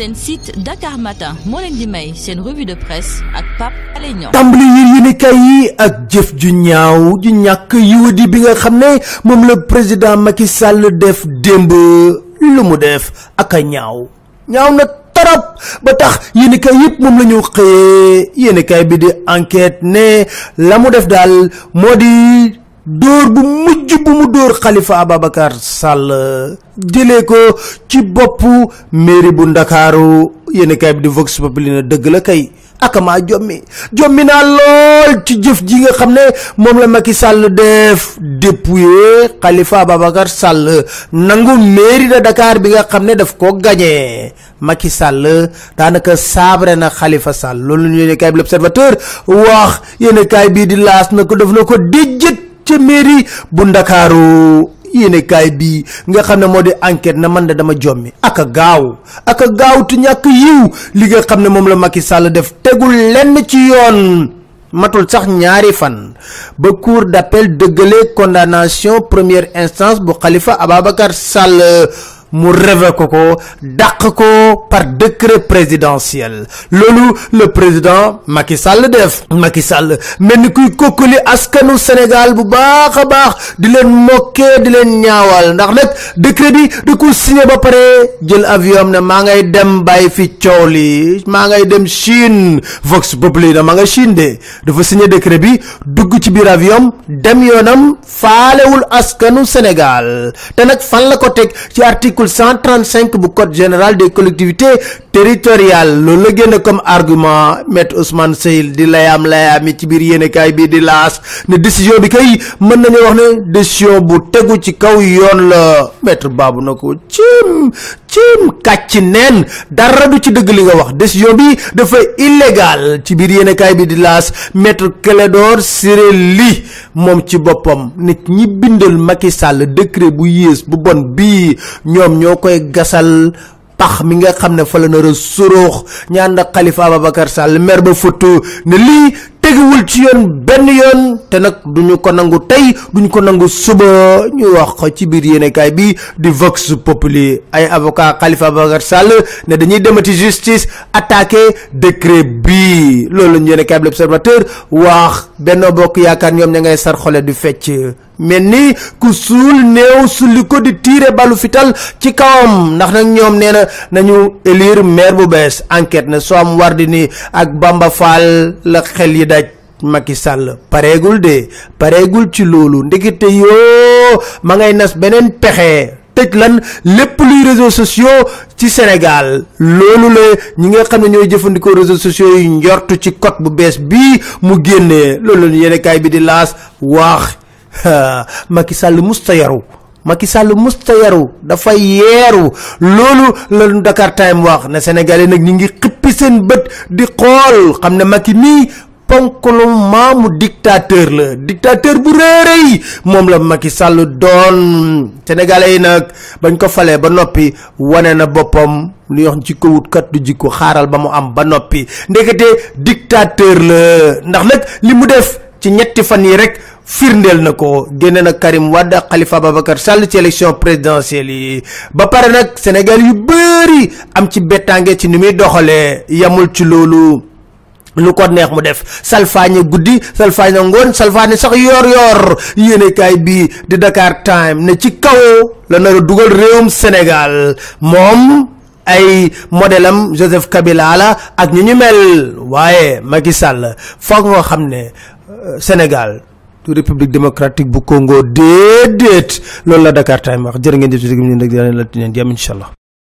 seen site Dakar Matin moo leen di may revue de presse ak Pape Alé Niang. Tàmbali yi yéenekaay yi ak jëf ju ñaaw ju ñàkk yiwadi bi nga xam ne moom président Macky Sall def démb. Lu mu def ak a ñaaw. Ñaaw na torop. Ba tax yéenekaay yëpp moom la ñu xëyee. Yéenekaay bi di enquête ne la mu def daal moo di dóor bu mujj bu mu dóor Khalifa Ababacar Sall. Jëlee ko ci boppu mairie bu Ndakaaru. Yéenekaay bi di Vox Populi na dëgg la kay. Akamaa jommi. Jommi naa lool ci jëf ji nga xam ne moom la Macky Sall def. Khalifa Ababacar Sall nangu mairie de Dakar bi nga xam ne daf ko gagné. Macky Sall saabre na Khalifa Sall. Loolu ñu yéenekaay bi l'Observateur wax. Yéenekaay bii di laas na ko def na ca mairie bu ndakaaru yéenekaay bi nga xam ne moo di enquête na man de dama jommi. aka gaaw aka gaaw te ñàkk yiw li nga xam ne moom la Macky Sall def tegul lenn ci yoon. Matul sax ñaari fan. Ba cour d'appel condamnation première instance bu Khalifa Ababacar Sall mu révé ko par décret présidentiel. Loolu le président Macky Sall def. Macky Sall mel ni kuy kokkali askanu Sénégal bu baax a baax di leen mokkee di leen ñaawal. Ndax nag décret bi da ko signé ba pare jël avion ne ngay dem bàyyi fi coow dem Chine. Vox Populi na maa nga Chine de. Dafa signé décret bi dugg ci biir avion dem faalewul askanu Sénégal. Te nag fan la ko 135 bu code général des collectivités territoriales loolu la génn comme argument maître Ousmane Seyil di layaam layaami ci biir yéenekaay bii di laas ne décision bi kay mën nañu wax ne décision bu tegu ci kaw yoon la. Maître baabu na cim cim kàcc neen dara du ci dëgg li nga wax. Décision bi dafa illégal. Ci biir yéenekaay bi di laas maître Clédor Ciré Ly moom ci boppam nit ñi bindal Macky Sall décret bu yées bu bon bii ñoom ñoo gasal pax mi nga xam ne fa la nar a soroox ñaan ak Khalifa Ababacar Sall mer ba foto ne lii teguwul ci yoon benn yoon te nag duñu ko nangu tey duñu ko nangu suba. Ñu wax ci biir yéenekaay bi di Vox Populi. Ay avocat Khalifa Ababacar Sall ne dañuy demati justice attaqué décret bi. Loolu yéenekaay bi l'Observateur wax. Benno Bokk Yaakaar ñoom ña ngay sar xole di fecc mel ni ku suul néew sulli ko di tiire balu fital ci kawam ndax nag ñoom nee na nañu élire maire bu bees enquête war di ni ak Bamba Fall la xel yi daj Macky Sall pareegul de pareegul ci loolu ndekete yoo ma ngay nas beneen pexe. Tëj lan lépp luy réseaux sociaux ci Sénégal. Loolu la ñi nga xam ne ñooy jëfandikoo réseaux sociaux yi njortu ci code bu bees bii mu bi di Macky Sall musta yaru Macky Sall musta yaru dafa yeeru loolu la Dakar Time wax ne Sénégalais nag ñi ngi xippi seen bët di xool xam ne Macky nii ponkalu maamu dictateur la dictateur bu réeréy moom la Macky Sall doon Sénégalais yi nag bañ ko falee ba noppi wane na boppam ci kat du jikko xaaral ba mu am ba noppi ndekete dictateur la ndax nag li def ci ñetti fan yi rek firndeel na ko génne na Karim Wade ak Khalifa Ababacar Sall ci élection présidentielle yi. Ba pare nag Sénégal yu bëri am ci bettange ci ni muy doxalee yamul ci loolu. Lu ko neex mu def. Guddi salfaañe ngoon salfaañe sax yor yor yéenekaay bi di Dakar Time ne ci kaw la nar a dugal réewum Sénégal. Moom ay modèle am Joseph Kabila la ak ñu ñu mel. Waaye Macky Sall foog nga xam ne Sénégal du république démocratique bu Congo déedéet. Loolu la Dakar Time wax. Jërë ngeen jëf ci dégg ñu nag di leen la di leen jàmm incha allah